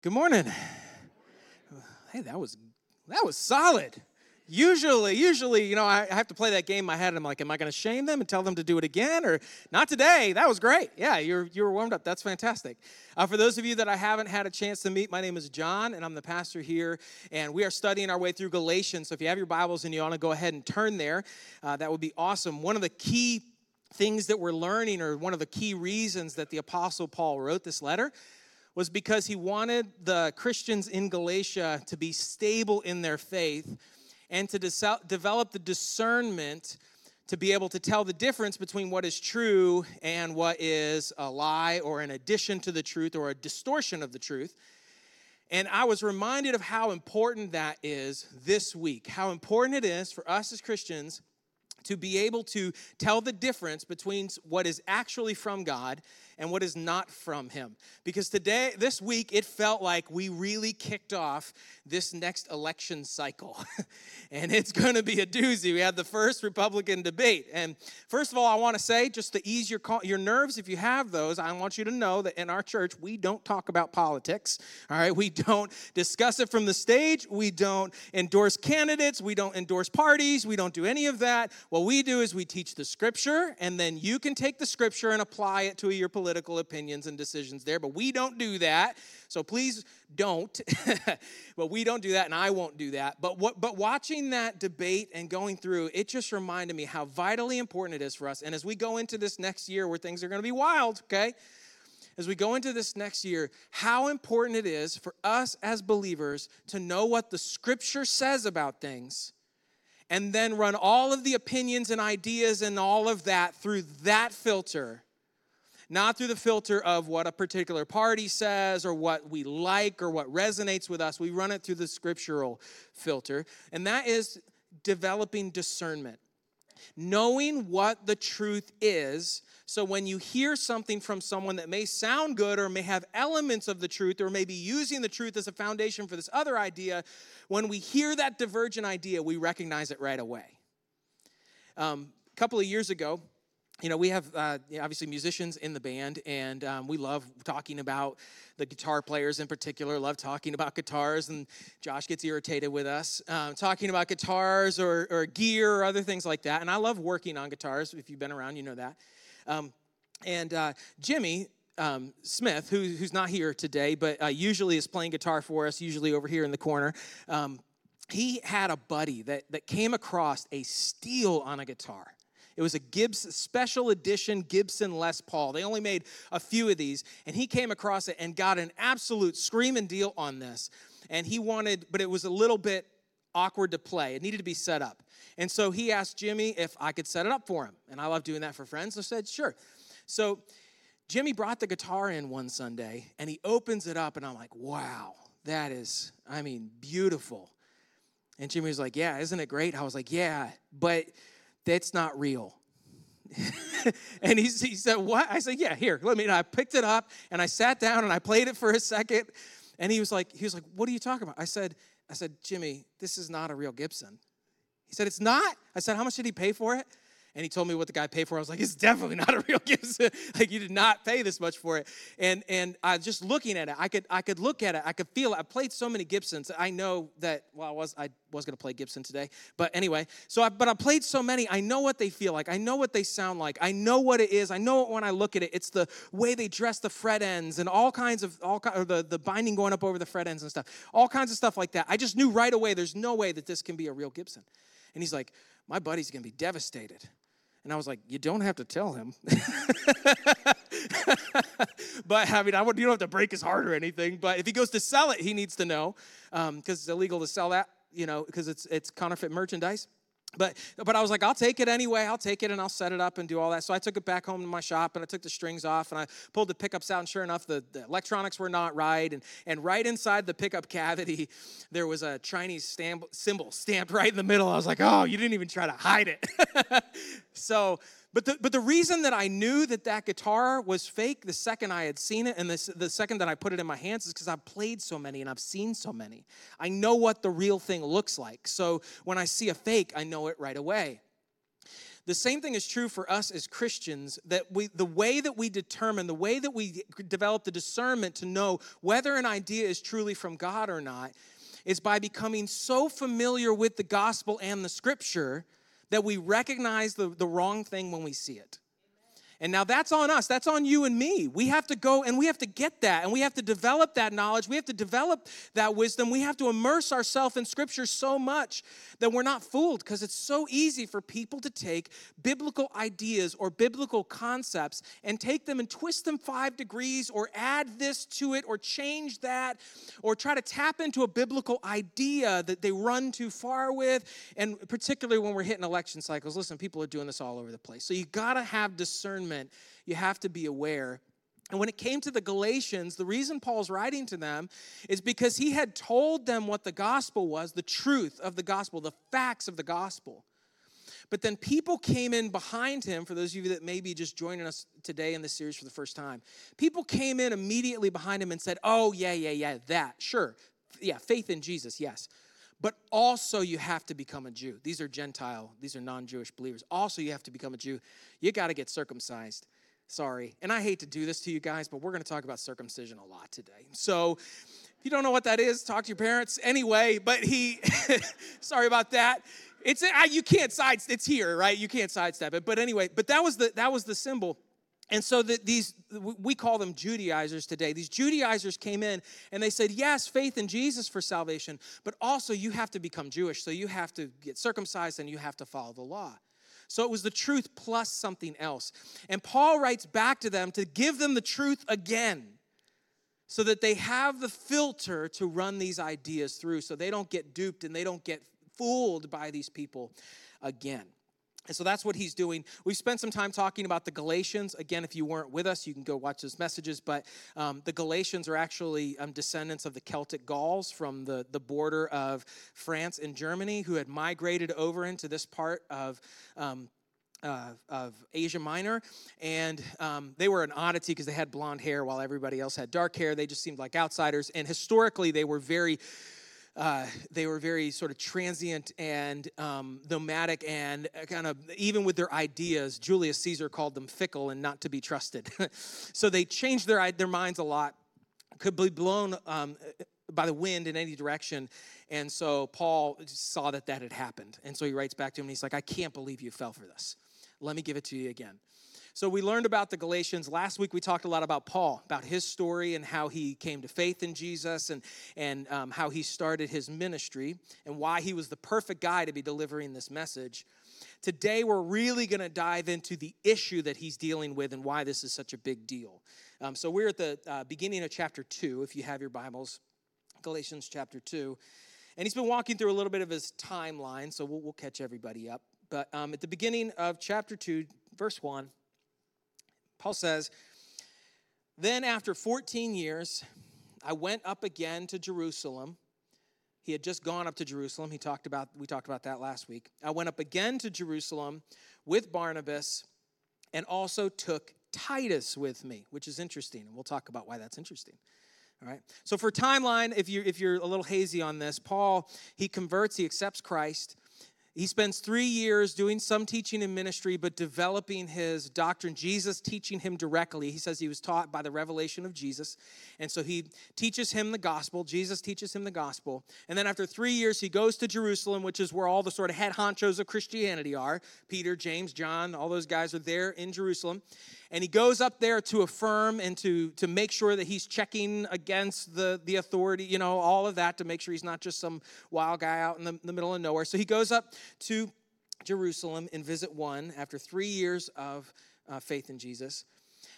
Good morning. Hey, that was that was solid. Usually, usually, you know, I have to play that game in my head. I'm like, am I going to shame them and tell them to do it again, or not today? That was great. Yeah, you're you're warmed up. That's fantastic. Uh, for those of you that I haven't had a chance to meet, my name is John, and I'm the pastor here, and we are studying our way through Galatians. So if you have your Bibles and you want to go ahead and turn there, uh, that would be awesome. One of the key things that we're learning, or one of the key reasons that the Apostle Paul wrote this letter was because he wanted the Christians in Galatia to be stable in their faith and to de- develop the discernment to be able to tell the difference between what is true and what is a lie or an addition to the truth or a distortion of the truth. And I was reminded of how important that is this week, how important it is for us as Christians to be able to tell the difference between what is actually from God and what is not from him. Because today, this week, it felt like we really kicked off this next election cycle. and it's going to be a doozy. We had the first Republican debate. And first of all, I want to say, just to ease your, your nerves, if you have those, I want you to know that in our church, we don't talk about politics. All right, we don't discuss it from the stage. We don't endorse candidates. We don't endorse parties. We don't do any of that. What we do is we teach the scripture, and then you can take the scripture and apply it to your political political opinions and decisions there, but we don't do that. So please don't. but we don't do that, and I won't do that. But what but watching that debate and going through, it just reminded me how vitally important it is for us. And as we go into this next year where things are going to be wild, okay? As we go into this next year, how important it is for us as believers to know what the scripture says about things and then run all of the opinions and ideas and all of that through that filter not through the filter of what a particular party says or what we like or what resonates with us. We run it through the scriptural filter, and that is developing discernment. Knowing what the truth is, so when you hear something from someone that may sound good or may have elements of the truth or may be using the truth as a foundation for this other idea, when we hear that divergent idea, we recognize it right away. Um, a couple of years ago, you know, we have uh, obviously musicians in the band, and um, we love talking about the guitar players in particular. Love talking about guitars, and Josh gets irritated with us um, talking about guitars or, or, gear or other things like that. And I love working on guitars. If you've been around, you know that. Um, and uh, Jimmy um, Smith, who, who's not here today, but uh, usually is playing guitar for us, usually over here in the corner. Um, he had a buddy that, that came across a steal on a guitar it was a Gibson special edition Gibson Les Paul. They only made a few of these, and he came across it and got an absolute screaming deal on this. And he wanted, but it was a little bit awkward to play. It needed to be set up. And so he asked Jimmy if I could set it up for him. And I love doing that for friends. So I said, sure. So Jimmy brought the guitar in one Sunday and he opens it up, and I'm like, wow, that is, I mean, beautiful. And Jimmy was like, yeah, isn't it great? I was like, yeah, but that's not real. and he, he said, What? I said, Yeah, here, let me. And I picked it up and I sat down and I played it for a second. And he was like, he was like, What are you talking about? I said, I said, Jimmy, this is not a real Gibson. He said, It's not. I said, How much did he pay for it? And he told me what the guy paid for. I was like, it's definitely not a real Gibson. like you did not pay this much for it. And and I just looking at it, I could I could look at it, I could feel it. I played so many Gibsons. I know that well, I was I was gonna play Gibson today, but anyway. So I, but I played so many. I know what they feel like. I know what they sound like. I know what it is. I know it when I look at it. It's the way they dress the fret ends and all kinds of all or the the binding going up over the fret ends and stuff. All kinds of stuff like that. I just knew right away. There's no way that this can be a real Gibson. And he's like, my buddy's gonna be devastated. And I was like, you don't have to tell him. but I mean, I would, you don't have to break his heart or anything. But if he goes to sell it, he needs to know because um, it's illegal to sell that, you know, because it's it's counterfeit merchandise. But but I was like, I'll take it anyway. I'll take it and I'll set it up and do all that. So I took it back home to my shop and I took the strings off and I pulled the pickups out. And sure enough, the, the electronics were not right. And and right inside the pickup cavity, there was a Chinese stamp, symbol stamped right in the middle. I was like, oh, you didn't even try to hide it. so but the, but the reason that I knew that that guitar was fake the second I had seen it and the, the second that I put it in my hands is because I've played so many and I've seen so many. I know what the real thing looks like. So when I see a fake, I know it right away. the same thing is true for us as Christians that we the way that we determine, the way that we develop the discernment to know whether an idea is truly from God or not is by becoming so familiar with the gospel and the scripture that we recognize the, the wrong thing when we see it. And now that's on us. That's on you and me. We have to go and we have to get that and we have to develop that knowledge. We have to develop that wisdom. We have to immerse ourselves in scripture so much that we're not fooled because it's so easy for people to take biblical ideas or biblical concepts and take them and twist them five degrees or add this to it or change that or try to tap into a biblical idea that they run too far with. And particularly when we're hitting election cycles, listen, people are doing this all over the place. So you got to have discernment discernment, you have to be aware. And when it came to the Galatians, the reason Paul's writing to them is because he had told them what the gospel was, the truth of the gospel, the facts of the gospel. But then people came in behind him, for those of you that may be just joining us today in this series for the first time. People came in immediately behind him and said, Oh, yeah, yeah, yeah, that, sure. Yeah, faith in Jesus, yes. But also, you have to become a Jew. These are Gentile, these are non Jewish believers. Also, you have to become a Jew. You got to get circumcised. Sorry. And I hate to do this to you guys, but we're going to talk about circumcision a lot today. So, if you don't know what that is, talk to your parents anyway. But he, sorry about that. It's you can't side. It's here, right? You can't sidestep it. But anyway, but that was the that was the symbol and so the, these, we call them Judaizers today. These Judaizers came in and they said, yes, faith in Jesus for salvation, but also you have to become Jewish. So you have to get circumcised and you have to follow the law. So it was the truth plus something else. And Paul writes back to them to give them the truth again so that they have the filter to run these ideas through so they don't get duped and they don't get fooled by these people again. And so that's what he's doing. We've spent some time talking about the Galatians. Again, if you weren't with us, you can go watch those messages. But um, the Galatians are actually um, descendants of the Celtic Gauls from the, the border of France and Germany who had migrated over into this part of. Um, uh, of Asia Minor, and um, they were an oddity because they had blonde hair while everybody else had dark hair. They just seemed like outsiders, and historically, they were very uh, they were very sort of transient and um, nomadic and kind of even with their ideas julius caesar called them fickle and not to be trusted. So they changed their, their minds a lot could be blown um, by the wind in any direction. And so paul saw that that had happened. And so he writes back to him and he's like i can't believe you fell for this. Let me give it to you again so we learned about the Galatians. Last week we talked a lot about Paul, about his story and how he came to faith in Jesus and, and um, how he started his ministry and why he was the perfect guy to be delivering this message. Today we're really going to dive into the issue that he's dealing with and why this is such a big deal. Um, so we're at the uh, beginning of chapter 2, if you have your Bibles, Galatians chapter 2. And he's been walking through a little bit of his timeline, so we'll, we'll catch everybody up. But um, at the beginning of chapter 2, verse 1, Paul says, Then after 14 years, I went up again to Jerusalem. He had just gone up to Jerusalem. He talked about we talked about that last week. I went up again to Jerusalem with Barnabas and also took Titus with me, which is interesting, and we'll talk about why that's interesting. All right. So for timeline, if you if you're a little hazy on this, Paul he converts, he accepts Christ. He spends three years doing some teaching and ministry, but developing his doctrine. Jesus teaching him directly. He says he was taught by the revelation of Jesus. And so he teaches him the gospel. Jesus teaches him the gospel. And then after three years, he goes to Jerusalem, which is where all the sort of head honchos of Christianity are Peter, James, John, all those guys are there in Jerusalem and he goes up there to affirm and to, to make sure that he's checking against the, the authority, you know, all of that to make sure he's not just some wild guy out in the, the middle of nowhere. So he goes up to Jerusalem in visit one after three years of uh, faith in Jesus.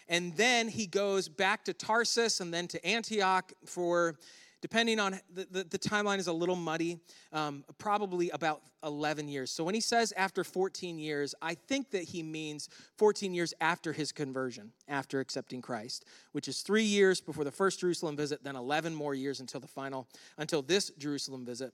And then he goes back to Tarsus and then to Antioch for depending on the, the, the timeline is a little muddy, um, probably about 11 years. So when he says after 14 years, I think that he means 14 years after his conversion, after accepting Christ, which is three years before the first Jerusalem visit, then 11 more years until the final, until this Jerusalem visit.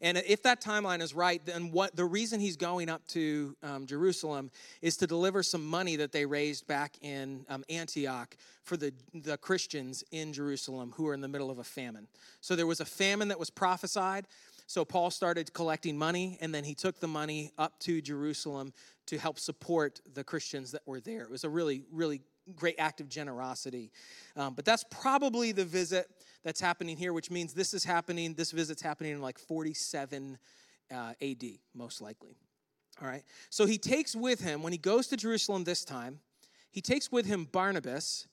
And if that timeline is right, then what the reason he's going up to um, Jerusalem is to deliver some money that they raised back in um, Antioch for the, the Christians in Jerusalem who are in the middle of a famine. So there was a famine that was prophesied. So Paul started collecting money, and then he took the money up to Jerusalem to help support the Christians that were there. It was a really, really great act of generosity. Um, but that's probably the visit that's happening here, which means this is happening, this visit's happening in like 47 uh, AD, most likely. All right. So he takes with him, when he goes to Jerusalem this time, he takes with him Barnabas,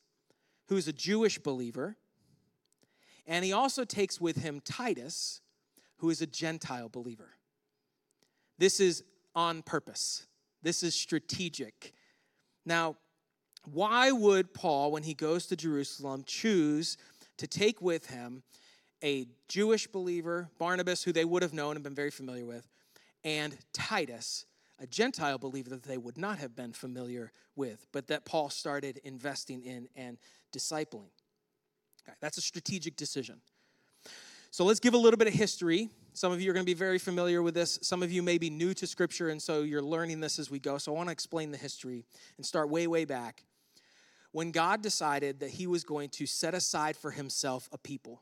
who's a Jewish believer, and he also takes with him Titus, who is a Gentile believer. This is on purpose, this is strategic. Now, why would Paul, when he goes to Jerusalem, choose to take with him a Jewish believer, Barnabas, who they would have known and been very familiar with, and Titus, a Gentile believer that they would not have been familiar with, but that Paul started investing in and discipling? Okay, that's a strategic decision. So let's give a little bit of history. Some of you are going to be very familiar with this. Some of you may be new to Scripture, and so you're learning this as we go. So I want to explain the history and start way, way back when God decided that he was going to set aside for himself a people.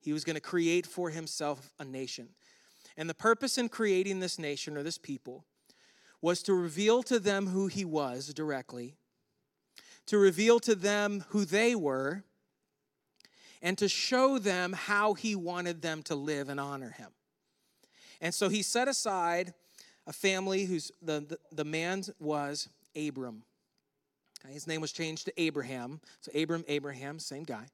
He was going to create for himself a nation. And the purpose in creating this nation or this people was to reveal to them who he was directly, to reveal to them who they were, and to show them how he wanted them to live and honor him. And so he set aside a family whose the, the, the man was Abram. Okay, his name was changed to Abraham. So Abram, Abraham, same guy.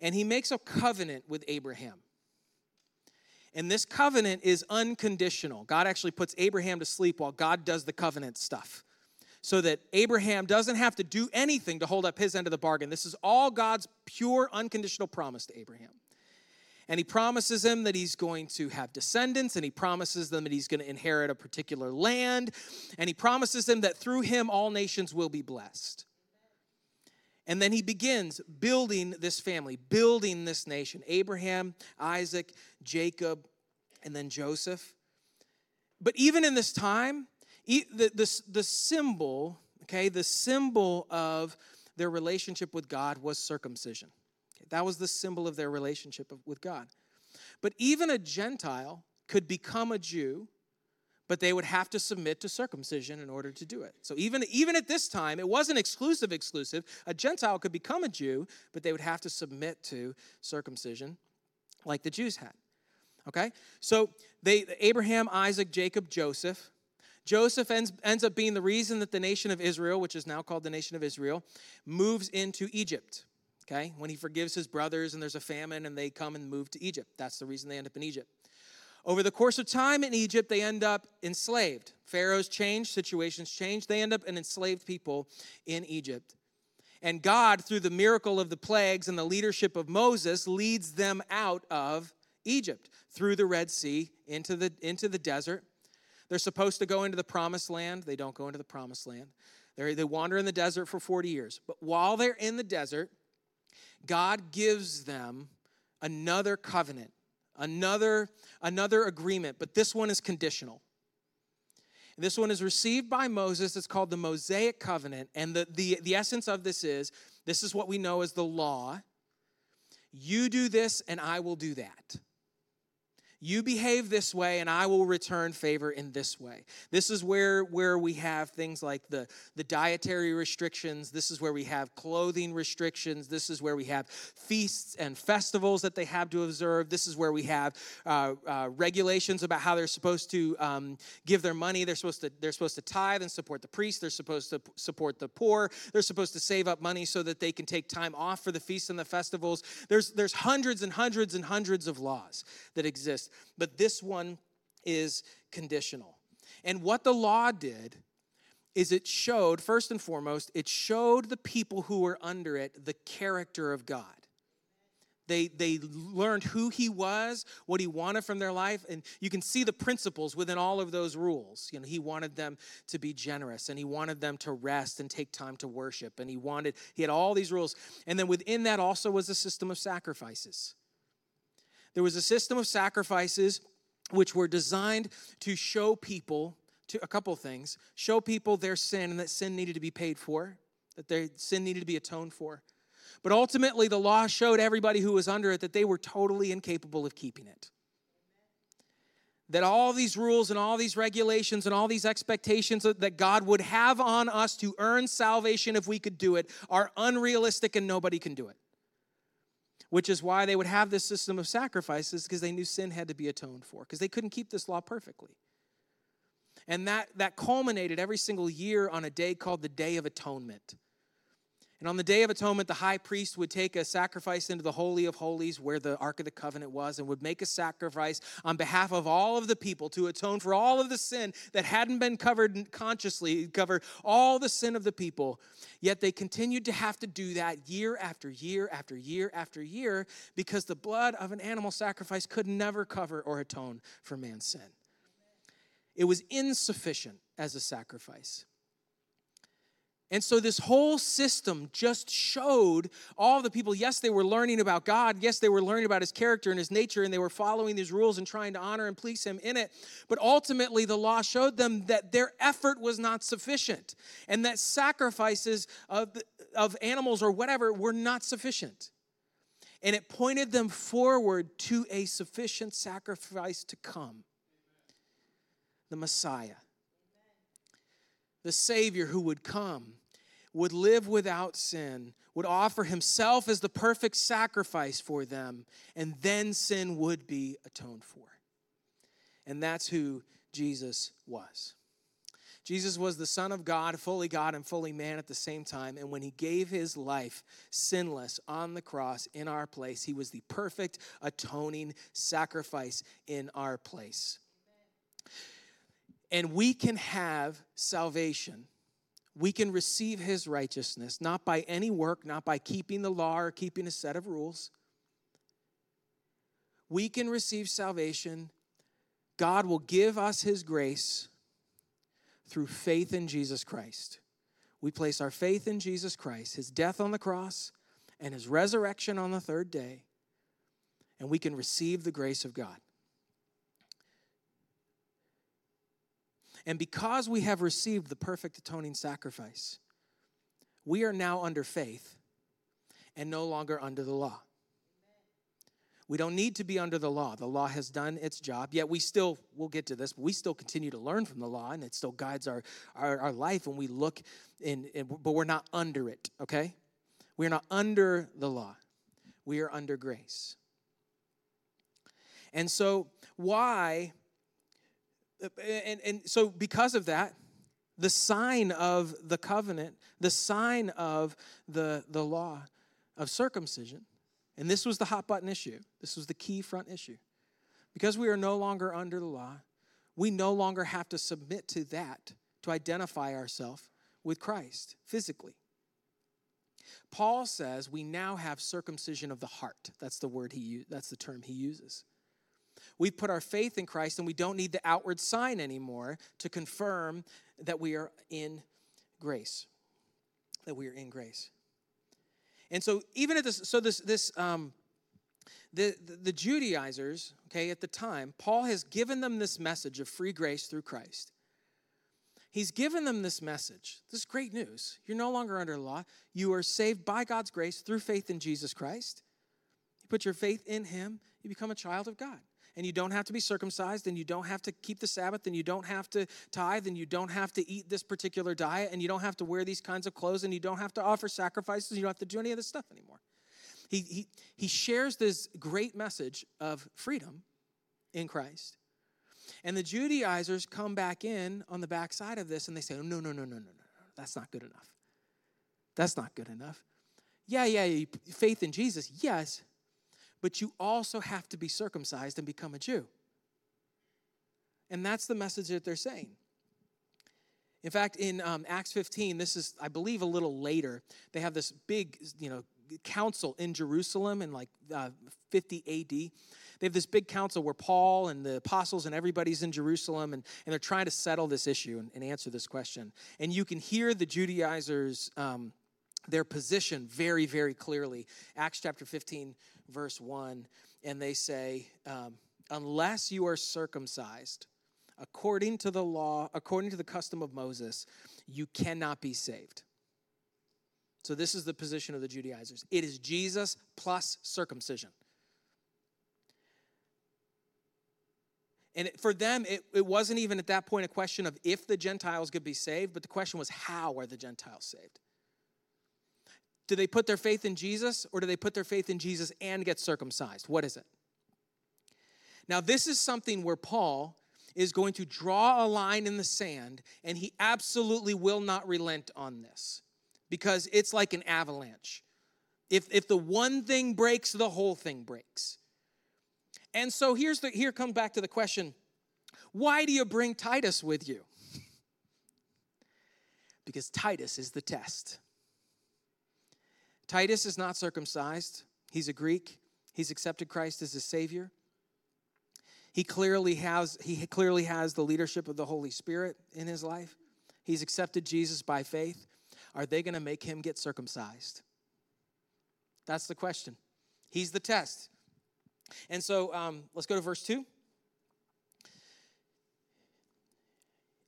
And he makes a covenant with Abraham. And this covenant is unconditional. God actually puts Abraham to sleep while God does the covenant stuff. So that Abraham doesn't have to do anything to hold up his end of the bargain. This is all God's pure, unconditional promise to Abraham and he promises him that he's going to have descendants and he promises them that he's going to inherit a particular land. And he promises them that through him all nations will be blessed. And then he begins building this family building this nation. Abraham isaac jacob and then joseph. But even in this time the, the, the symbol okay the symbol of their relationship with god was circumcision that was the symbol of their relationship with God. But even a Gentile could become a Jew, but they would have to submit to circumcision in order to do it. So even, even at this time, it wasn't exclusive, exclusive. A Gentile could become a Jew, but they would have to submit to circumcision like the Jews had. Okay? So they Abraham, Isaac, Jacob, Joseph. Joseph ends, ends up being the reason that the nation of Israel, which is now called the nation of Israel, moves into Egypt okay? When he forgives his brothers and there's a famine and they come and move to Egypt. That's the reason they end up in Egypt. Over the course of time in Egypt, they end up enslaved. Pharaohs change, situations change. They end up an enslaved people in Egypt. And God, through the miracle of the plagues and the leadership of Moses, leads them out of Egypt through the Red Sea into the, into the desert. They're supposed to go into the promised land. They don't go into the promised land. They're, they wander in the desert for 40 years. But while they're in the desert, God gives them another covenant, another, another agreement, but this one is conditional. This one is received by Moses. It's called the Mosaic Covenant. And the, the, the essence of this is this is what we know as the law. You do this, and I will do that. You behave this way, and I will return favor in this way. This is where, where we have things like the, the dietary restrictions. This is where we have clothing restrictions. This is where we have feasts and festivals that they have to observe. This is where we have uh, uh, regulations about how they're supposed to um, give their money. They're supposed to they're supposed to tithe and support the priest. They're supposed to support the poor. They're supposed to save up money so that they can take time off for the feasts and the festivals. There's there's hundreds and hundreds and hundreds of laws that exist but this one is conditional. And what the law did is it showed, first and foremost, it showed the people who were under it the character of God. They, they learned who he was, what he wanted from their life, and you can see the principles within all of those rules. You know, he wanted them to be generous, and he wanted them to rest and take time to worship, and he wanted, he had all these rules. And then within that also was a system of sacrifices There was a system of sacrifices which were designed to show people to a couple things show people their sin and that sin needed to be paid for, that their sin needed to be atoned for. But ultimately, the law showed everybody who was under it that they were totally incapable of keeping it. That all these rules and all these regulations and all these expectations that God would have on us to earn salvation if we could do it are unrealistic and nobody can do it which is why they would have this system of sacrifices because they knew sin had to be atoned for because they couldn't keep this law perfectly. And that that culminated every single year on a day called the day of atonement and on the Day of Atonement, the high priest would take a sacrifice into the Holy of Holies where the Ark of the Covenant was and would make a sacrifice on behalf of all of the people to atone for all of the sin that hadn't been covered consciously, cover all the sin of the people. Yet they continued to have to do that year after year after year after year because the blood of an animal sacrifice could never cover or atone for man's sin. It was insufficient as a sacrifice. And so this whole system just showed all the people, yes, they were learning about God. Yes, they were learning about his character and his nature, and they were following these rules and trying to honor and please him in it. But ultimately, the law showed them that their effort was not sufficient and that sacrifices of, of animals or whatever were not sufficient. And it pointed them forward to a sufficient sacrifice to come the Messiah, the Savior who would come would live without sin, would offer himself as the perfect sacrifice for them, and then sin would be atoned for. And that's who Jesus was. Jesus was the Son of God, fully God and fully man at the same time. And when he gave his life sinless on the cross in our place, he was the perfect atoning sacrifice in our place. And we can have salvation we can receive his righteousness, not by any work, not by keeping the law or keeping a set of rules. We can receive salvation. God will give us his grace through faith in Jesus Christ. We place our faith in Jesus Christ, his death on the cross, and his resurrection on the third day, and we can receive the grace of God. And because we have received the perfect atoning sacrifice, we are now under faith and no longer under the law. We don't need to be under the law. The law has done its job. Yet we still, we'll get to this, but we still continue to learn from the law and it still guides our, our, our life when we look in, in, but we're not under it, okay? We're not under the law. We are under grace. And so, why and, and so because of that, the sign of the covenant, the sign of the, the law of circumcision, and this was the hot button issue. This was the key front issue. Because we are no longer under the law, we no longer have to submit to that to identify ourselves with Christ physically. Paul says we now have circumcision of the heart. That's the word he that's the term he uses. We put our faith in Christ and we don't need the outward sign anymore to confirm that we are in grace. That we are in grace. And so even at this, so this, this, um, the, the, the Judaizers, okay, at the time, Paul has given them this message of free grace through Christ. He's given them this message. This is great news. You're no longer under law. You are saved by God's grace through faith in Jesus Christ. You put your faith in Him, you become a child of God and you don't have to be circumcised, and you don't have to keep the Sabbath, and you don't have to tithe, and you don't have to eat this particular diet, and you don't have to wear these kinds of clothes, and you don't have to offer sacrifices, you don't have to do any of this stuff anymore. He, he, he shares this great message of freedom in Christ. And the Judaizers come back in on the backside of this and they say, oh, no, no, no, no, no, no, no, that's not good enough. That's not good enough. Yeah, yeah, faith in Jesus, yes, but you also have to be circumcised and become a Jew. And that's the message that they're saying. In fact, in um, Acts 15, this is, I believe, a little later, they have this big, you know, council in Jerusalem in like uh, 50 AD. They have this big council where Paul and the apostles and everybody's in Jerusalem and, and they're trying to settle this issue and, and answer this question. And you can hear the Judaizers' um, their position very, very clearly. Acts chapter 15, verse 1, and they say, um, Unless you are circumcised according to the law, according to the custom of Moses, you cannot be saved. So, this is the position of the Judaizers it is Jesus plus circumcision. And for them, it, it wasn't even at that point a question of if the Gentiles could be saved, but the question was how are the Gentiles saved? Do they put their faith in Jesus or do they put their faith in Jesus and get circumcised? What is it? Now, this is something where Paul is going to draw a line in the sand and he absolutely will not relent on this because it's like an avalanche. If, if the one thing breaks, the whole thing breaks. And so here's the here come back to the question why do you bring Titus with you? because Titus is the test. Titus is not circumcised. He's a Greek. He's accepted Christ as his savior. He clearly has he clearly has the leadership of the Holy Spirit in his life. He's accepted Jesus by faith. Are they going to make him get circumcised? That's the question. He's the test. And so um, let's go to verse 2.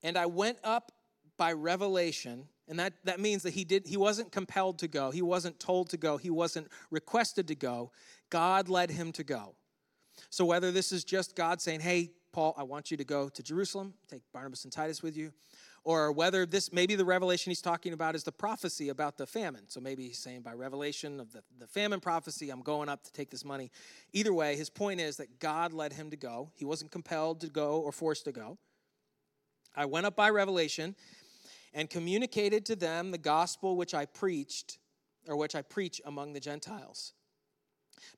And I went up by revelation and that, that means that he did he wasn't compelled to go he wasn't told to go he wasn't requested to go god led him to go so whether this is just god saying hey paul i want you to go to jerusalem take barnabas and titus with you or whether this maybe the revelation he's talking about is the prophecy about the famine. So maybe he's saying by revelation of the, the famine prophecy, I'm going up to take this money. Either way, his point is that God led him to go. He wasn't compelled to go or forced to go. I went up by revelation and communicated to them the gospel which I preached, or which I preach among the Gentiles.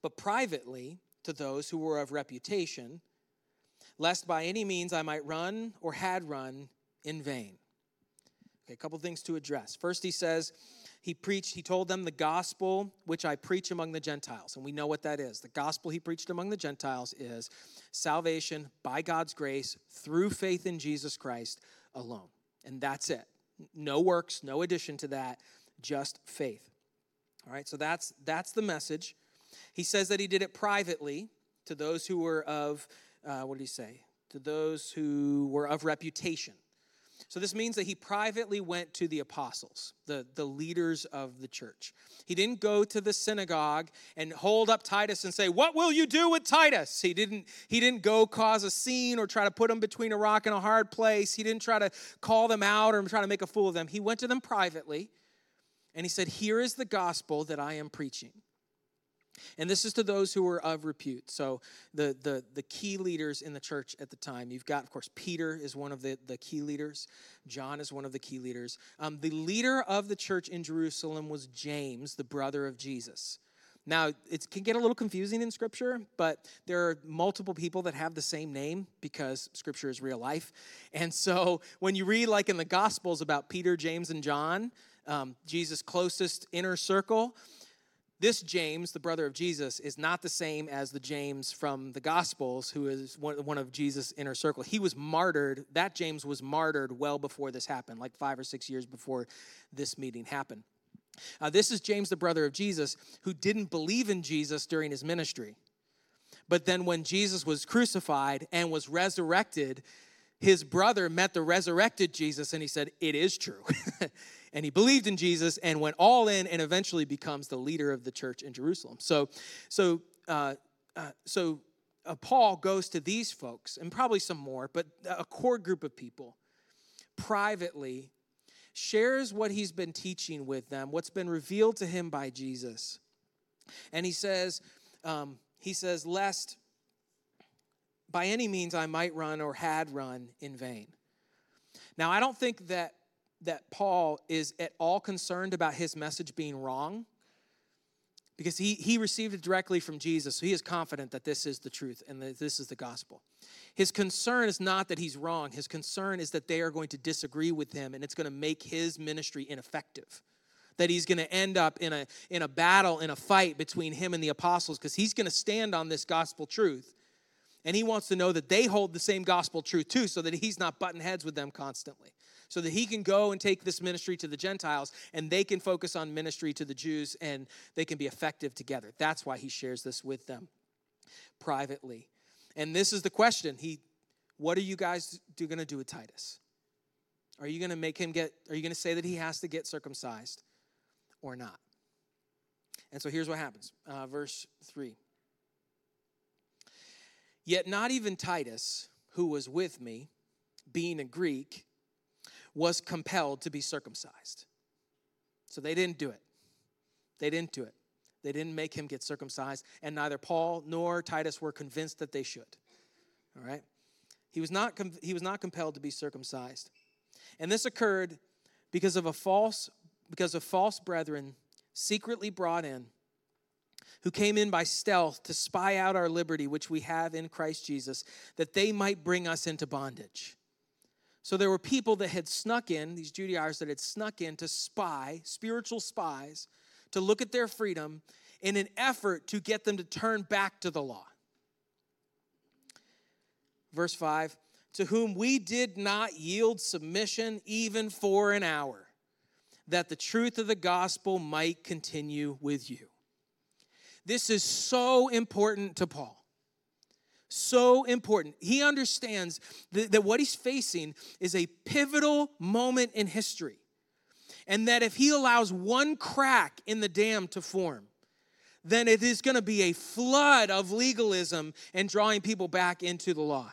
But privately to those who were of reputation, lest by any means I might run or had run in vain. Okay, a couple things to address. First, he says, he preached, he told them the gospel which I preach among the Gentiles. And we know what that is. The gospel he preached among the Gentiles is salvation by God's grace through faith in Jesus Christ alone. And that's it. No works, no addition to that, just faith. All right, so that's that's the message. He says that he did it privately to those who were of uh, what did he say? To those who were of reputation. So this means that he privately went to the apostles, the, the leaders of the church. He didn't go to the synagogue and hold up Titus and say, What will you do with Titus? He didn't, he didn't go cause a scene or try to put them between a rock and a hard place. He didn't try to call them out or try to make a fool of them. He went to them privately and he said, Here is the gospel that I am preaching. And this is to those who were of repute. So the, the, the key leaders in the church at the time. You've got, of course, Peter is one of the, the key leaders. John is one of the key leaders. Um, the leader of the church in Jerusalem was James, the brother of Jesus. Now, it can get a little confusing in Scripture, but there are multiple people that have the same name because Scripture is real life. And so when you read, like in the Gospels, about Peter, James, and John, um, Jesus' closest inner circle, this James, the brother of Jesus, is not the same as the James from the Gospels, who is one of Jesus' inner circle. He was martyred. That James was martyred well before this happened, like five or six years before this meeting happened. Uh, this is James, the brother of Jesus, who didn't believe in Jesus during his ministry. But then when Jesus was crucified and was resurrected, his brother met the resurrected Jesus and he said, It is true. and he believed in Jesus and went all in and eventually becomes the leader of the church in Jerusalem. So, so, uh, uh, so uh, Paul goes to these folks and probably some more, but a core group of people privately shares what he's been teaching with them, what's been revealed to him by Jesus. And he says, um, he says, lest by any means I might run or had run in vain. Now, I don't think that that Paul is at all concerned about his message being wrong because he, he received it directly from Jesus. So he is confident that this is the truth and that this is the gospel. His concern is not that he's wrong, his concern is that they are going to disagree with him and it's going to make his ministry ineffective. That he's going to end up in a, in a battle, in a fight between him and the apostles because he's going to stand on this gospel truth. And he wants to know that they hold the same gospel truth too so that he's not butting heads with them constantly. so that he can go and take this ministry to the Gentiles and they can focus on ministry to the Jews and they can be effective together. That's why he shares this with them privately. And this is the question. He what are you guys do, to do with Titus? Are you to make him get are you to say that he has to get circumcised or not? And so here's what happens. Uh, verse 3. Yet not even Titus, who was with me, being a Greek, was compelled to be circumcised. So they didn't do it. They didn't do it. They didn't make him get circumcised, and neither Paul nor Titus were convinced that they should. All right? He was not, he was not compelled to be circumcised. And this occurred because of a false because of false brethren secretly brought in who came in by stealth to spy out our liberty which we have in Christ Jesus that they might bring us into bondage. So there were people that had snuck in, these Judaizers that had snuck in to spy, spiritual spies, to look at their freedom in an effort to get them to turn back to the law. Verse 5 To whom we did not yield submission even for an hour, that the truth of the gospel might continue with you. This is so important to Paul so important. He understands that, that, what he's facing is a pivotal moment in history. And that if he allows one crack in the dam to form, then it is going to be a flood of legalism and drawing people back into the law.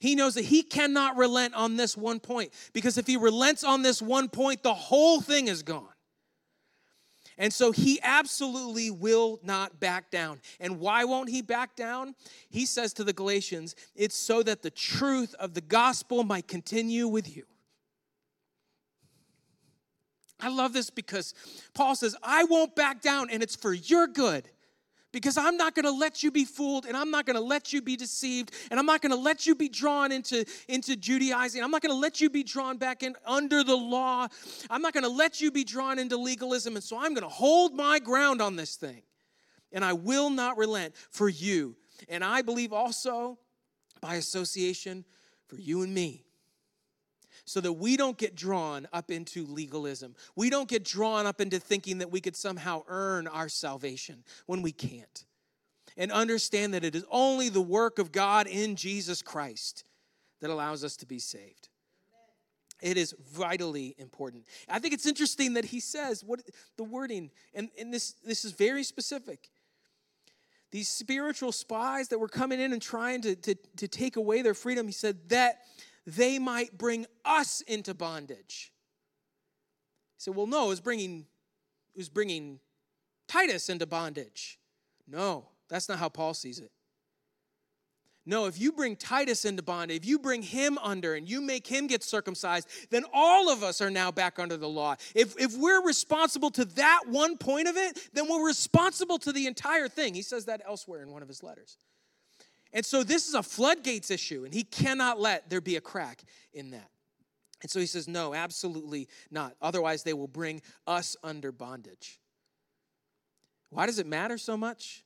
He knows that he cannot relent on this one point because if he relents on this one point, the whole thing is gone. And so he absolutely will not back down. And why won't he back down? He says to the Galatians, it's so that the truth of the gospel might continue with you. I love this because Paul says, I won't back down, and it's for your good because I'm not going to let you be fooled and I'm not going to let you be deceived and I'm not going to let you be drawn into, into Judaizing. I'm not going to let you be drawn back in under the law. I'm not going to let you be drawn into legalism. And so I'm going to hold my ground on this thing and I will not relent for you. And I believe also by association for you and me so that we don't get drawn up into legalism. We don't get drawn up into thinking that we could somehow earn our salvation when we can't. And understand that it is only the work of God in Jesus Christ that allows us to be saved. It is vitally important. I think it's interesting that he says what the wording, and, and this, this is very specific. These spiritual spies that were coming in and trying to, to, to take away their freedom, he said that they might bring us into bondage. He said, Well, no, it was bringing, it was bringing Titus into bondage. No, that's not how Paul sees it. No, if you bring Titus into bondage, if you bring him under and you make him get circumcised, then all of us are now back under the law. If, if we're responsible to that one point of it, then we're responsible to the entire thing. He says that elsewhere in one of his letters. And so this is a floodgates issue, and he cannot let there be a crack in that. And so he says, No, absolutely not. Otherwise, they will bring us under bondage. Why does it matter so much?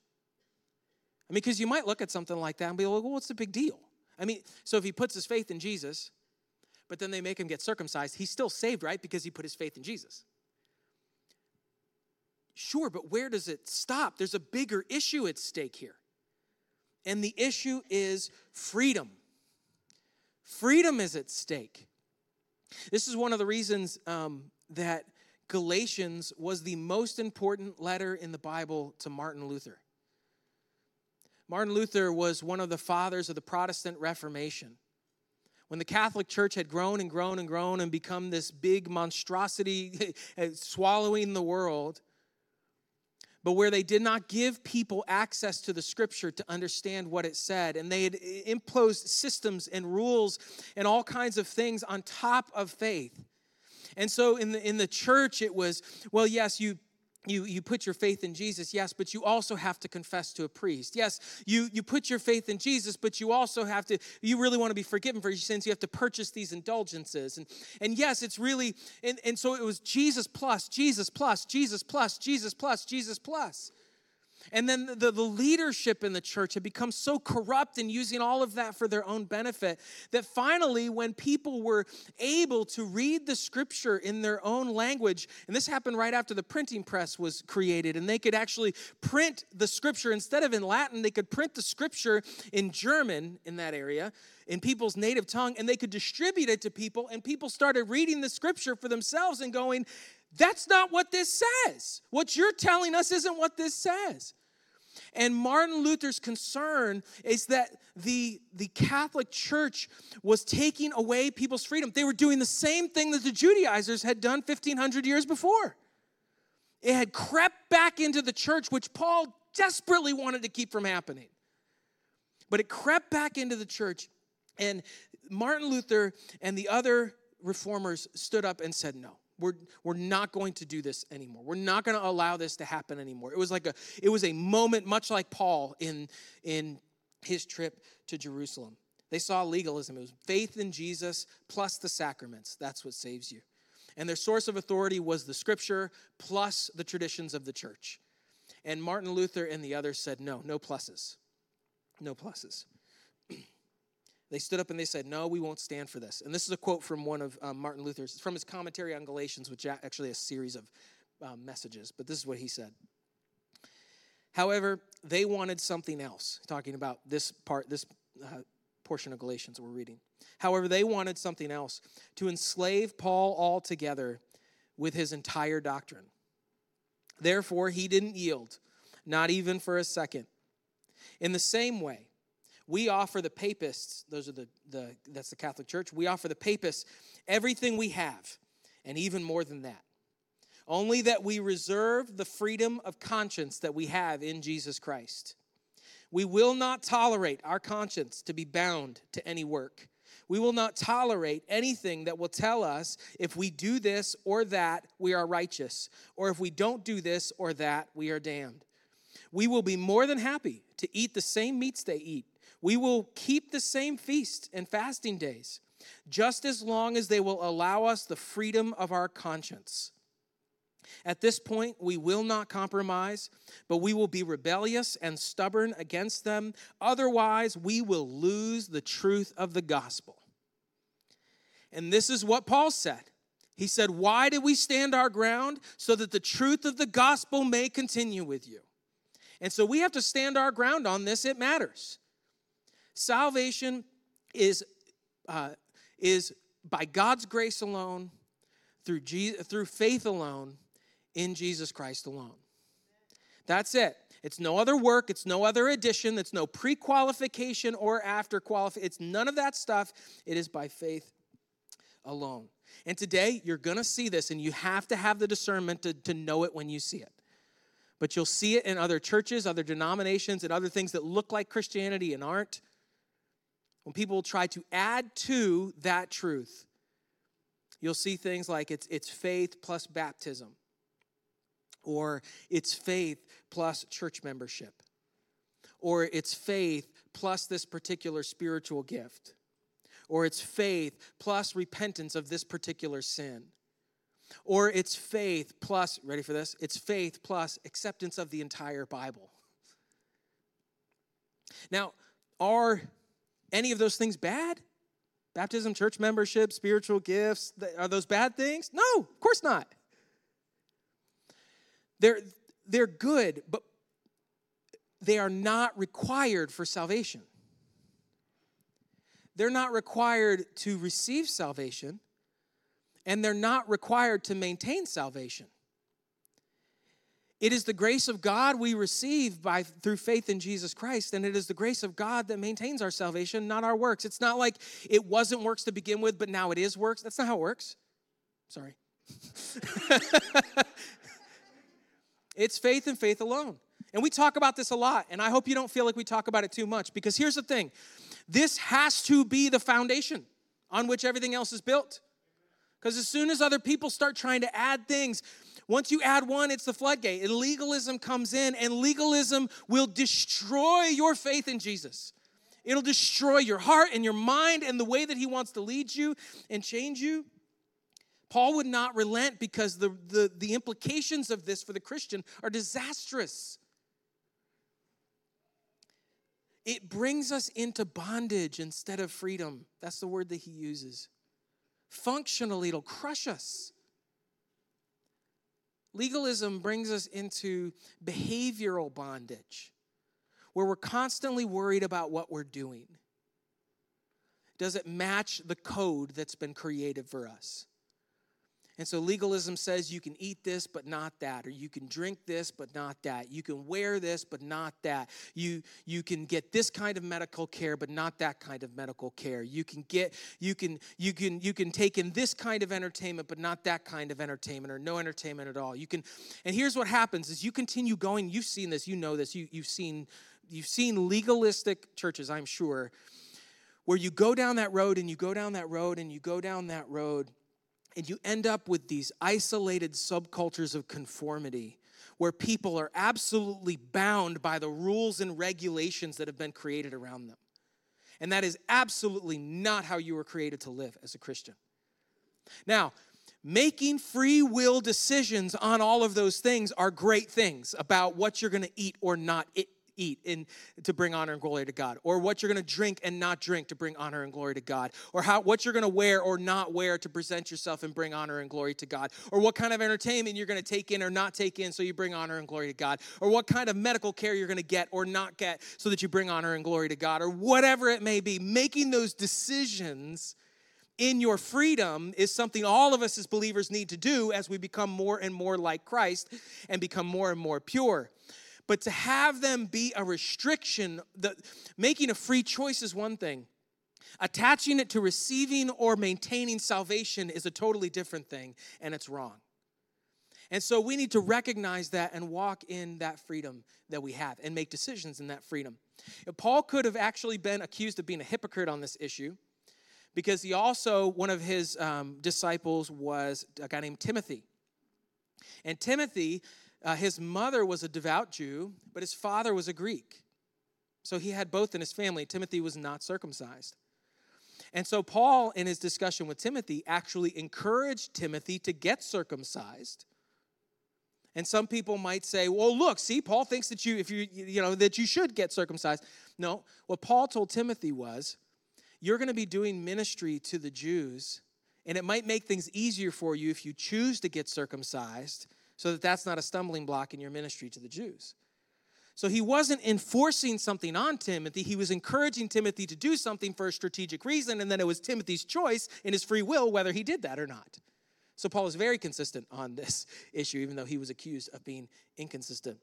I mean, because you might look at something like that and be like, well, what's the big deal? I mean, so if he puts his faith in Jesus, but then they make him get circumcised, he's still saved, right? Because he put his faith in Jesus. Sure, but where does it stop? There's a bigger issue at stake here. And the issue is freedom. Freedom is at stake. This is one of the reasons um, that Galatians was the most important letter in the Bible to Martin Luther. Martin Luther was one of the fathers of the Protestant Reformation. When the Catholic Church had grown and grown and grown and become this big monstrosity swallowing the world, but where they did not give people access to the scripture to understand what it said. And they had imposed systems and rules and all kinds of things on top of faith. And so in the, in the church, it was, well, yes, you you, you put your faith in Jesus, yes, but you also have to confess to a priest. Yes, you, you put your faith in Jesus, but you also have to, you really want to be forgiven for your sins, you have to purchase these indulgences. And, and yes, it's really, and, and so it was Jesus plus, Jesus plus, Jesus plus, Jesus plus, Jesus plus. And then the, the leadership in the church had become so corrupt and using all of that for their own benefit that finally, when people were able to read the scripture in their own language, and this happened right after the printing press was created, and they could actually print the scripture instead of in Latin, they could print the scripture in German in that area, in people's native tongue, and they could distribute it to people, and people started reading the scripture for themselves and going, that's not what this says. What you're telling us isn't what this says. And Martin Luther's concern is that the, the Catholic Church was taking away people's freedom. They were doing the same thing that the Judaizers had done 1,500 years before. It had crept back into the church, which Paul desperately wanted to keep from happening. But it crept back into the church, and Martin Luther and the other reformers stood up and said, No, we're, we're not going to do this anymore. We're not going to allow this to happen anymore. It was like a it was a moment much like Paul in in his trip to Jerusalem. They saw legalism. It was faith in Jesus plus the sacraments. That's what saves you. And their source of authority was the scripture plus the traditions of the church. And Martin Luther and the others said, no, no pluses. No pluses they stood up and they said, No, we won't stand for this. And this is a quote from one of um, Martin Luther's, from his commentary on Galatians, which actually a series of um, messages, but this is what he said. However, they wanted something else, talking about this part, this uh, portion of Galatians we're reading. However, they wanted something else to enslave Paul altogether with his entire doctrine. Therefore, he didn't yield, not even for a second. In the same way, we offer the papists, those are the, the that's the Catholic Church, we offer the papists everything we have, and even more than that. Only that we reserve the freedom of conscience that we have in Jesus Christ. We will not tolerate our conscience to be bound to any work. We will not tolerate anything that will tell us if we do this or that, we are righteous, or if we don't do this or that, we are damned. We will be more than happy to eat the same meats they eat we will keep the same feast and fasting days, just as long as they will allow us the freedom of our conscience. At this point, we will not compromise, but we will be rebellious and stubborn against them. Otherwise, we will lose the truth of the gospel. And this is what Paul said. He said, Why did we stand our ground? So that the truth of the gospel may continue with you. And so we have to stand our ground on this. It matters. Salvation is, uh, is by God's grace alone, through, Jesus, through faith alone, in Jesus Christ alone. That's it. It's no other work, it's no other addition, it's no pre qualification or after qualification. It's none of that stuff. It is by faith alone. And today, you're going to see this, and you have to have the discernment to, to know it when you see it. But you'll see it in other churches, other denominations, and other things that look like Christianity and aren't when people try to add to that truth, you'll see things like it's, it's faith plus baptism, or it's faith plus church membership, or it's faith plus this particular spiritual gift, or it's faith plus repentance of this particular sin. Or it's faith plus, ready for this? It's faith plus acceptance of the entire Bible. Now, our any of those things bad? Baptism, church membership, spiritual gifts, are those bad things? No, of course not. They're, they're good, but they are not required for salvation. They're not required to receive salvation, and they're not required to maintain salvation. It is the grace of God we receive by through faith in Jesus Christ, and it is the grace of God that maintains our salvation, not our works. It's not like it wasn't works to begin with, but now it is works. That's not how it works. Sorry. it's faith and faith alone. And we talk about this a lot, and I hope you don't feel like we talk about it too much because here's the thing this has to be the foundation on which everything else is built. Because as soon as other people start trying to add things, once you add one, it's the floodgate. And legalism comes in, and legalism will destroy your faith in Jesus. It'll destroy your heart and your mind and the way that He wants to lead you and change you. Paul would not relent because the, the, the implications of this for the Christian are disastrous. it brings us into bondage instead of freedom. That's the word that he uses. Functionally, it'll crush us. Legalism brings us into behavioral bondage where we're constantly worried about what we're doing. Does it match the code that's been created for us? And so legalism says you can eat this but not that or you can drink this but not that. You can wear this but not that. You you can get this kind of medical care but not that kind of medical care. You can get you can you can you can take in this kind of entertainment but not that kind of entertainment or no entertainment at all. You can and here's what happens is you continue going, you've seen this, you know this. You you've seen you've seen legalistic churches, I'm sure, where you go down that road and you go down that road and you go down that road and you end up with these isolated subcultures of conformity where people are absolutely bound by the rules and regulations that have been created around them. And that is absolutely not how you were created to live as a Christian. Now, making free will decisions on all of those things are great things about what you're going to eat or not eat and to bring honor and glory to God, or what you're going to drink and not drink to bring honor and glory to God, or how what you're going to wear or not wear to present yourself and bring honor and glory to God, or what kind of entertainment you're going to take in or not take in so you bring honor and glory to God, or what kind of medical care you're going to get or not get so that you bring honor and glory to God, or whatever it may be, making those decisions in your freedom is something all of us as believers need to do as we become more and more like Christ and become more and more pure. But to have them be a restriction, the, making a free choice is one thing. Attaching it to receiving or maintaining salvation is a totally different thing, and it's wrong. And so we need to recognize that and walk in that freedom that we have and make decisions in that freedom. Paul could have actually been accused of being a hypocrite on this issue because he also, one of his um, disciples was a guy named Timothy. And Timothy uh, his mother was a devout Jew, but his father was a Greek. So he had both in his family. Timothy was not circumcised. And so Paul, in his discussion with Timothy, actually encouraged Timothy to get circumcised. And some people might say, "Well, look, see, Paul thinks that you, if you, you know, that you should get circumcised." No, what Paul told Timothy was, "You're going to be doing ministry to the Jews, and it might make things easier for you if you choose to get circumcised so that that's not a stumbling block in your ministry to the Jews. So he wasn't enforcing something on Timothy, he was encouraging Timothy to do something for a strategic reason, and then it was Timothy's choice in his free will whether he did that or not. So Paul is very consistent on this issue, even though he was accused of being inconsistent.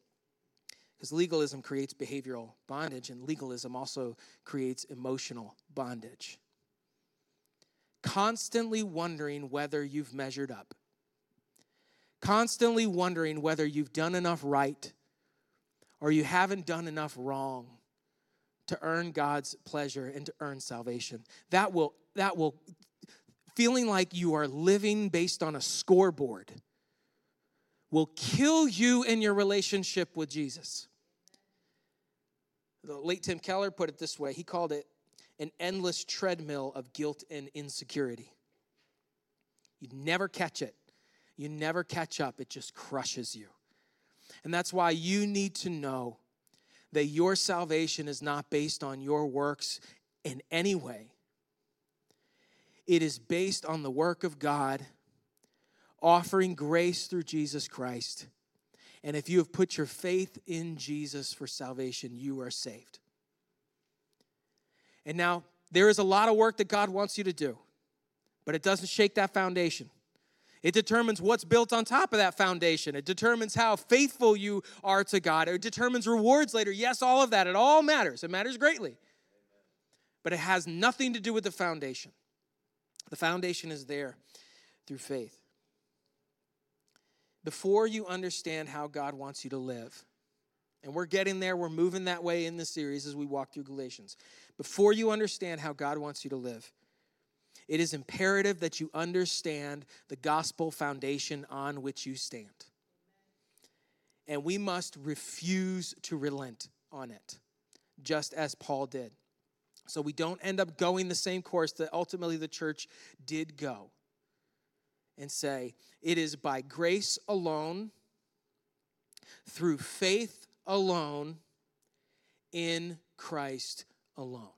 Because legalism creates behavioral bondage, and legalism also creates emotional bondage. Constantly wondering whether you've measured up constantly wondering whether you've done enough right or you haven't done enough wrong to earn God's pleasure and to earn salvation. That will that will feeling like you are living based on a scoreboard will kill you in your relationship with Jesus. The late Tim Keller put it this way. He called it an endless treadmill of guilt and insecurity. You'd never catch it you never catch up, it just crushes you. And that's why you need to know that your salvation is not based on your works in any way. It is based on the work of God offering grace through Jesus Christ. And if you have put your faith in Jesus for salvation, you are saved. And now, there is a lot of work that God wants you to do, but it doesn't shake that foundation. It determines what's built on top of that foundation. It determines how faithful you are to God. It determines rewards later. Yes, all of that. It all matters. It matters greatly. But it has nothing to do with the foundation. The foundation is there through faith. Before you understand how God wants you to live, and we're getting there, we're moving that way in this series as we walk through Galatians. Before you understand how God wants you to live, it is imperative that you understand the gospel foundation on which you stand. And we must refuse to relent on it, just as Paul did. So we don't end up going the same course that ultimately the church did go and say, it is by grace alone, through faith alone, in Christ alone.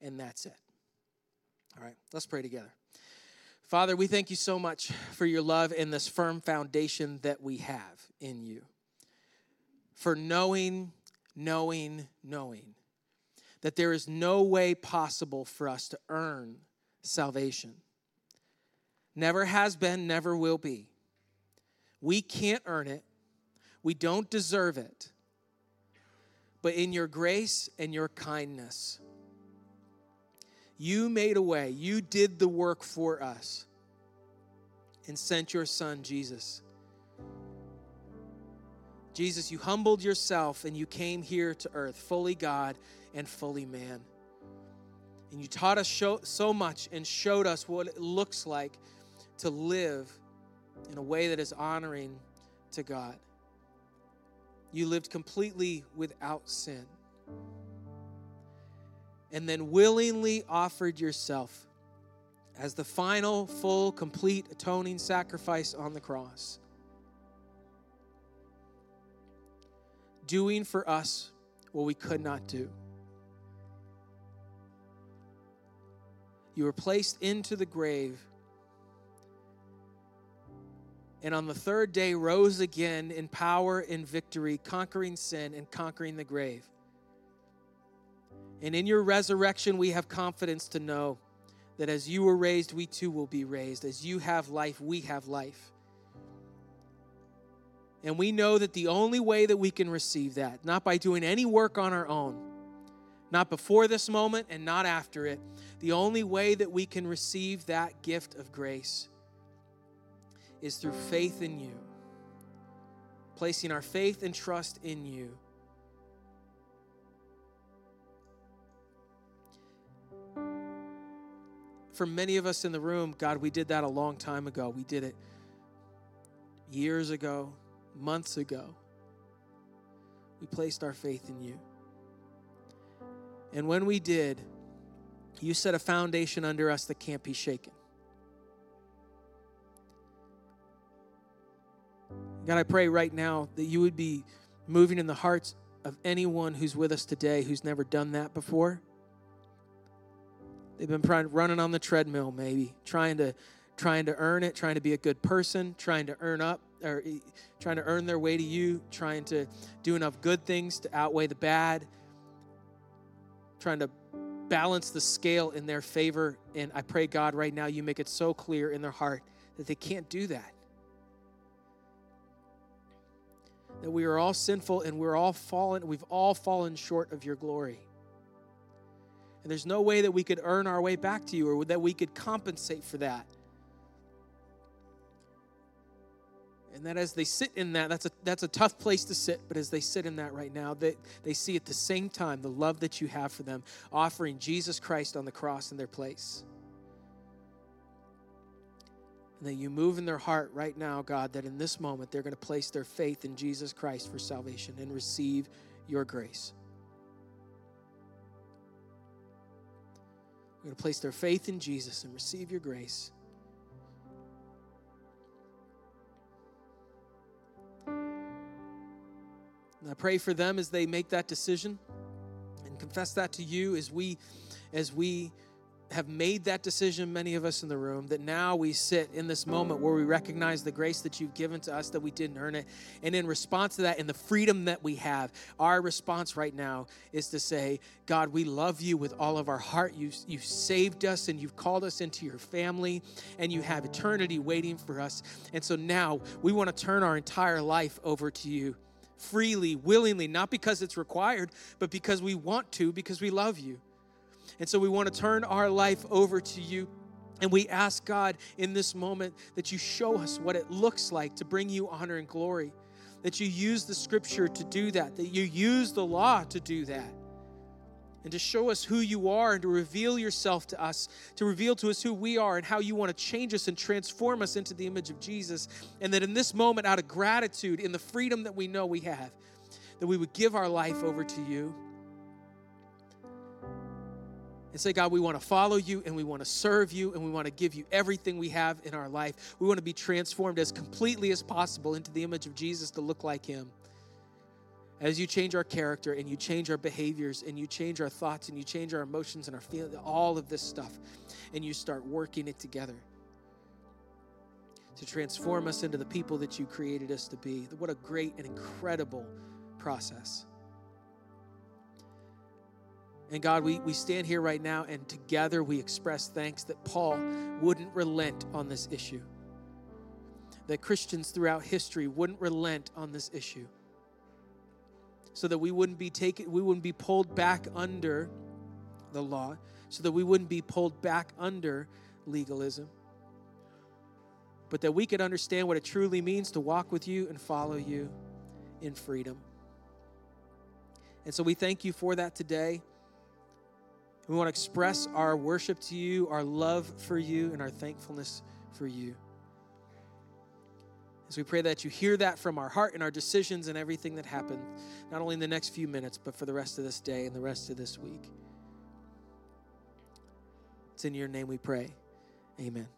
And that's it. All right, let's pray together. Father, we thank you so much for your love and this firm foundation that we have in you. For knowing, knowing, knowing that there is no way possible for us to earn salvation. Never has been, never will be. We can't earn it, we don't deserve it. But in your grace and your kindness, you made a way. You did the work for us and sent your son, Jesus. Jesus, you humbled yourself and you came here to earth, fully God and fully man. And you taught us so much and showed us what it looks like to live in a way that is honoring to God. You lived completely without sin and then willingly offered yourself as the final, full, complete atoning sacrifice on the cross. Doing for us what we could not do. You were placed into the grave and on the third day rose again in power and victory, conquering sin and conquering the grave. And in your resurrection, we have confidence to know that as you were raised, we too will be raised. As you have life, we have life. And we know that the only way that we can receive that, not by doing any work on our own, not before this moment and not after it, the only way that we can receive that gift of grace is through faith in you, placing our faith and trust in you. For many of us in the room, God, we did that a long time ago. We did it years ago, months ago. We placed our faith in you. And when we did, you set a foundation under us that can't be shaken. God, I pray right now that you would be moving in the hearts of anyone who's with us today who's never done that before. They've been running on the treadmill, maybe trying to trying to earn it, trying to be a good person, trying to earn up or trying to earn their way to you, trying to do enough good things to outweigh the bad, trying to balance the scale in their favor. And I pray, God, right now you make it so clear in their heart that they can't do that. that we are all sinful and we're all fallen, we've all fallen short of your glory. And there's no way that we could earn our way back to you or that we could compensate for that. And that as they sit in that, that's a, that's a tough place to sit, but as they sit in that right now, they, they see at the same time the love that you have for them, offering Jesus Christ on the cross in their place and that you move in their heart right now, God, that in this moment they're going to place their faith in Jesus Christ for salvation and receive your grace. We're going to place their faith in Jesus and receive your grace. And I pray for them as they make that decision and confess that to you as we as we have made that decision, many of us in the room, that now we sit in this moment where we recognize the grace that you've given to us that we didn't earn it. And in response to that, and the freedom that we have, our response right now is to say, God, we love you with all of our heart. You, you've saved us and you've called us into your family, and you have eternity waiting for us. And so now we want to turn our entire life over to you freely, willingly, not because it's required, but because we want to, because we love you. And so we want to turn our life over to you. And we ask God in this moment that you show us what it looks like to bring you honor and glory, that you use the scripture to do that, that you use the law to do that, and to show us who you are and to reveal yourself to us, to reveal to us who we are and how you want to change us and transform us into the image of Jesus. And that in this moment, out of gratitude, in the freedom that we know we have, that we would give our life over to you and say, God, we want to follow you and we want to serve you and we want to give you everything we have in our life. We want to be transformed as completely as possible into the image of Jesus to look like him. as you change our character and you change our behaviors and you change our thoughts and you change our emotions and our feelings, all of this stuff, and you start working it together to transform us into the people that you created us to be. What a great and incredible process. And God, we, we stand here right now and together we express thanks that Paul wouldn't relent on this issue, that Christians throughout history wouldn't relent on this issue. So that we wouldn't be taken we wouldn't be pulled back under the law. So that we wouldn't be pulled back under legalism. But that we could understand what it truly means to walk with you and follow you in freedom. And so we thank you for that today we want to express our worship to you our love for you and our thankfulness for you as we pray that you hear that from our heart and our decisions and everything that happened, not only in the next few minutes, but for the rest of this day and the rest of this week. It's in your name we pray. Amen.